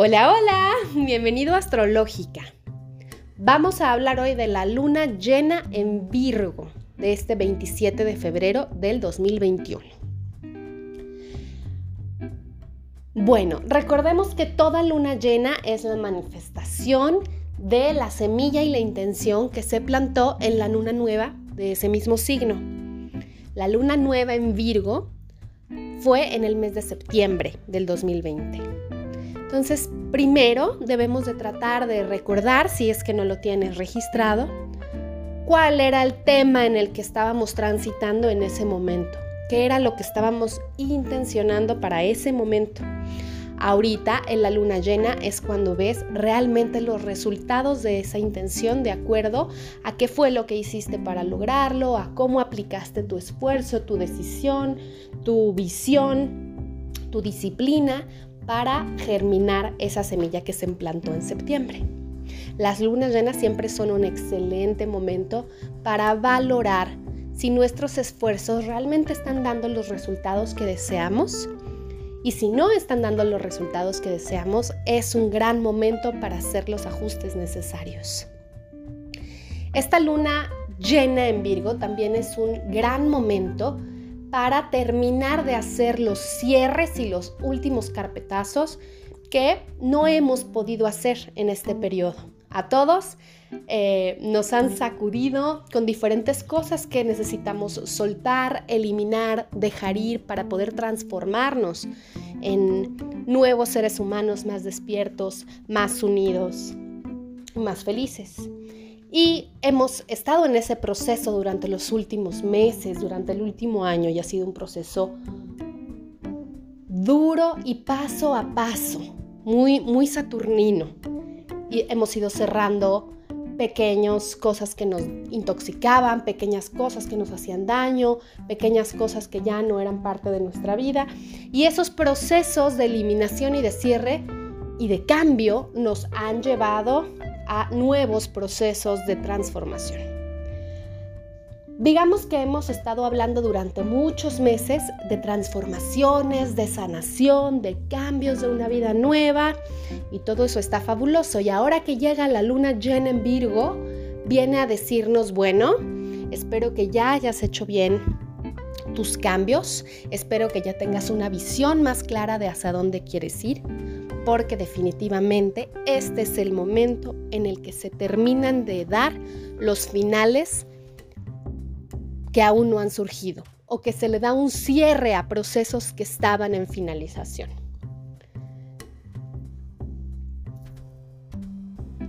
Hola, hola, bienvenido a Astrológica. Vamos a hablar hoy de la luna llena en Virgo de este 27 de febrero del 2021. Bueno, recordemos que toda luna llena es la manifestación de la semilla y la intención que se plantó en la luna nueva de ese mismo signo. La luna nueva en Virgo fue en el mes de septiembre del 2020. Entonces, primero debemos de tratar de recordar, si es que no lo tienes registrado, cuál era el tema en el que estábamos transitando en ese momento, qué era lo que estábamos intencionando para ese momento. Ahorita en la luna llena es cuando ves realmente los resultados de esa intención de acuerdo a qué fue lo que hiciste para lograrlo, a cómo aplicaste tu esfuerzo, tu decisión, tu visión, tu disciplina para germinar esa semilla que se implantó en septiembre. Las lunas llenas siempre son un excelente momento para valorar si nuestros esfuerzos realmente están dando los resultados que deseamos. Y si no están dando los resultados que deseamos, es un gran momento para hacer los ajustes necesarios. Esta luna llena en Virgo también es un gran momento para terminar de hacer los cierres y los últimos carpetazos que no hemos podido hacer en este periodo. A todos eh, nos han sacudido con diferentes cosas que necesitamos soltar, eliminar, dejar ir para poder transformarnos en nuevos seres humanos más despiertos, más unidos, más felices. Y hemos estado en ese proceso durante los últimos meses, durante el último año, y ha sido un proceso duro y paso a paso, muy, muy saturnino. Y hemos ido cerrando pequeñas cosas que nos intoxicaban, pequeñas cosas que nos hacían daño, pequeñas cosas que ya no eran parte de nuestra vida. Y esos procesos de eliminación y de cierre y de cambio nos han llevado a nuevos procesos de transformación. Digamos que hemos estado hablando durante muchos meses de transformaciones, de sanación, de cambios de una vida nueva y todo eso está fabuloso. Y ahora que llega la luna llena en Virgo, viene a decirnos, bueno, espero que ya hayas hecho bien tus cambios, espero que ya tengas una visión más clara de hacia dónde quieres ir porque definitivamente este es el momento en el que se terminan de dar los finales que aún no han surgido o que se le da un cierre a procesos que estaban en finalización.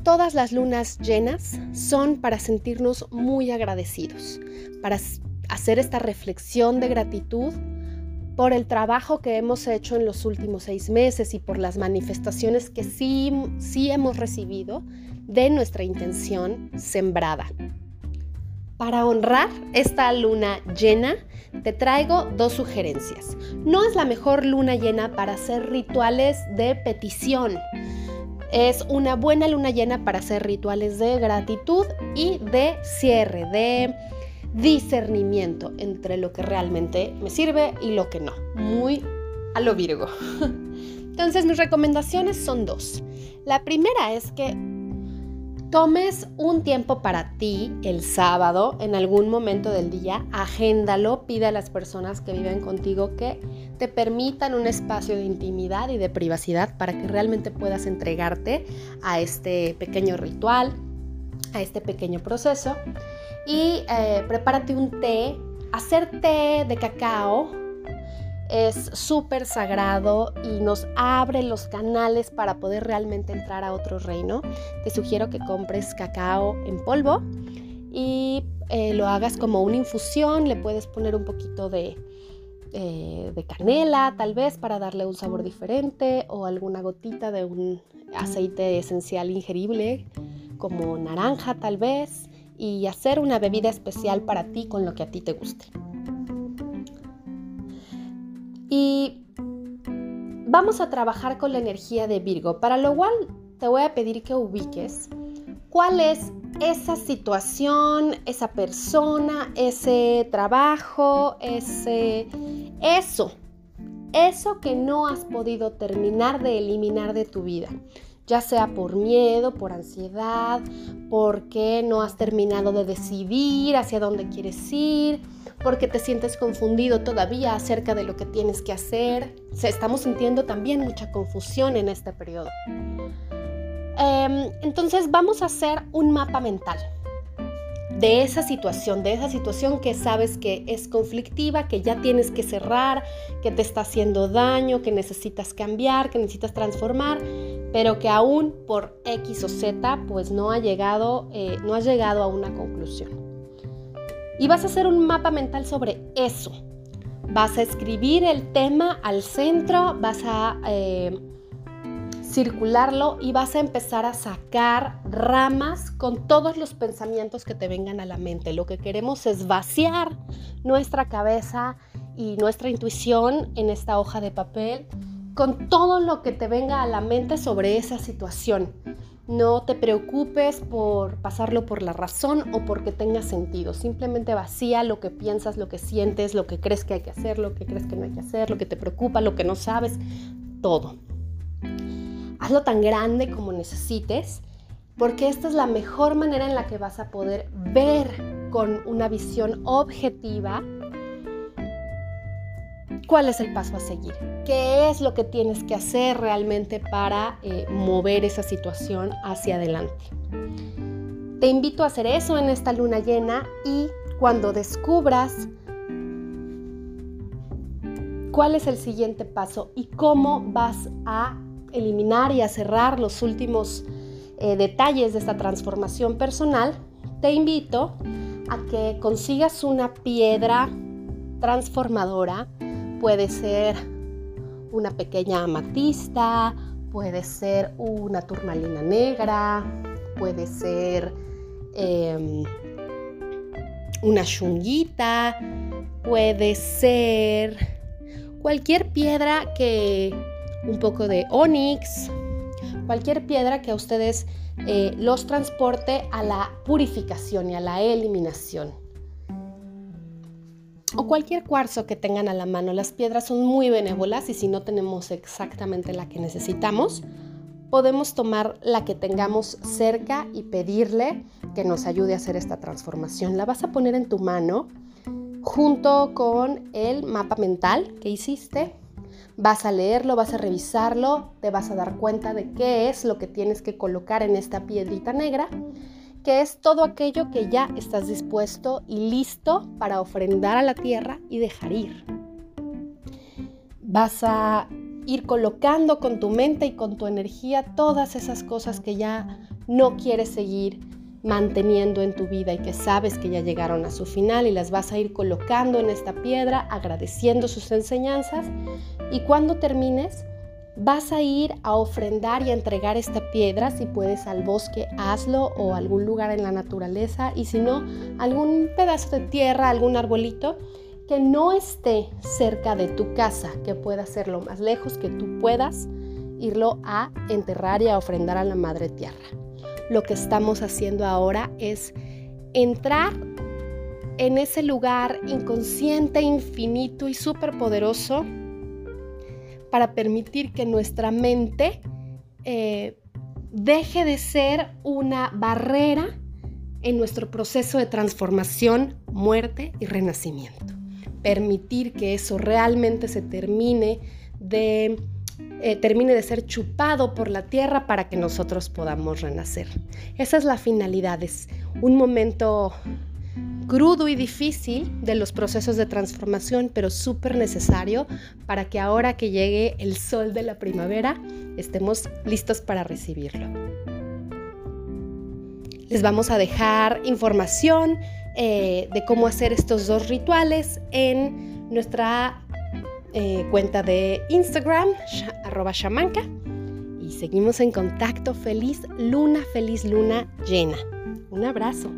Todas las lunas llenas son para sentirnos muy agradecidos, para hacer esta reflexión de gratitud por el trabajo que hemos hecho en los últimos seis meses y por las manifestaciones que sí, sí hemos recibido de nuestra intención sembrada. Para honrar esta luna llena, te traigo dos sugerencias. No es la mejor luna llena para hacer rituales de petición. Es una buena luna llena para hacer rituales de gratitud y de cierre, de discernimiento entre lo que realmente me sirve y lo que no. Muy a lo Virgo. Entonces mis recomendaciones son dos. La primera es que tomes un tiempo para ti el sábado, en algún momento del día, agéndalo, pide a las personas que viven contigo que te permitan un espacio de intimidad y de privacidad para que realmente puedas entregarte a este pequeño ritual, a este pequeño proceso y eh, prepárate un té. Hacer té de cacao es súper sagrado y nos abre los canales para poder realmente entrar a otro reino. Te sugiero que compres cacao en polvo y eh, lo hagas como una infusión. Le puedes poner un poquito de, eh, de canela tal vez para darle un sabor diferente o alguna gotita de un aceite esencial ingerible como naranja tal vez y hacer una bebida especial para ti con lo que a ti te guste. Y vamos a trabajar con la energía de Virgo, para lo cual te voy a pedir que ubiques cuál es esa situación, esa persona, ese trabajo, ese eso eso que no has podido terminar de eliminar de tu vida, ya sea por miedo, por ansiedad, porque no has terminado de decidir hacia dónde quieres ir, porque te sientes confundido todavía acerca de lo que tienes que hacer. estamos sintiendo también mucha confusión en este periodo. Em, entonces vamos a hacer un mapa mental de esa situación, de esa situación que sabes que es conflictiva, que ya tienes que cerrar, que te está haciendo daño, que necesitas cambiar, que necesitas transformar, pero que aún por X o Z pues no ha llegado, eh, no has llegado a una conclusión. Y vas a hacer un mapa mental sobre eso. Vas a escribir el tema al centro, vas a eh, circularlo y vas a empezar a sacar ramas con todos los pensamientos que te vengan a la mente. Lo que queremos es vaciar nuestra cabeza y nuestra intuición en esta hoja de papel con todo lo que te venga a la mente sobre esa situación. No te preocupes por pasarlo por la razón o porque tenga sentido. Simplemente vacía lo que piensas, lo que sientes, lo que crees que hay que hacer, lo que crees que no hay que hacer, lo que te preocupa, lo que no sabes, todo hazlo tan grande como necesites, porque esta es la mejor manera en la que vas a poder ver con una visión objetiva cuál es el paso a seguir, qué es lo que tienes que hacer realmente para eh, mover esa situación hacia adelante. Te invito a hacer eso en esta luna llena y cuando descubras cuál es el siguiente paso y cómo vas a eliminar y a cerrar los últimos eh, detalles de esta transformación personal, te invito a que consigas una piedra transformadora. Puede ser una pequeña amatista, puede ser una turmalina negra, puede ser em, una chunguita, puede ser cualquier piedra que un poco de onix, cualquier piedra que a ustedes eh, los transporte a la purificación y a la eliminación. O cualquier cuarzo que tengan a la mano. Las piedras son muy benévolas y si no tenemos exactamente la que necesitamos, podemos tomar la que tengamos cerca y pedirle que nos ayude a hacer esta transformación. La vas a poner en tu mano junto con el mapa mental que hiciste Vas a leerlo, vas a revisarlo, te vas a dar cuenta de qué es lo que tienes que colocar en esta piedrita negra, que es todo aquello que ya estás dispuesto y listo para ofrendar a la tierra y dejar ir. Vas a ir colocando con tu mente y con tu energía todas esas cosas que ya no quieres seguir manteniendo en tu vida y que sabes que ya llegaron a su final y las vas a ir colocando en esta piedra, agradeciendo sus enseñanzas y cuando termines vas a ir a ofrendar y a entregar esta piedra, si puedes al bosque, hazlo o algún lugar en la naturaleza. Y si no, algún pedazo de tierra, algún arbolito que no esté cerca de tu casa, que pueda ser lo más lejos que tú puedas irlo a enterrar y a ofrendar a la madre tierra. Lo que estamos haciendo ahora es entrar en ese lugar inconsciente, infinito y superpoderoso para permitir que nuestra mente eh, deje de ser una barrera en nuestro proceso de transformación, muerte y renacimiento. Permitir que eso realmente se termine de eh, termine de ser chupado por la tierra para que nosotros podamos renacer. Esa es la finalidad, es un momento crudo y difícil de los procesos de transformación, pero súper necesario para que ahora que llegue el sol de la primavera estemos listos para recibirlo. Les vamos a dejar información eh, de cómo hacer estos dos rituales en nuestra eh, cuenta de Instagram, arroba shamanca. Y seguimos en contacto. Feliz luna, feliz luna llena. Un abrazo.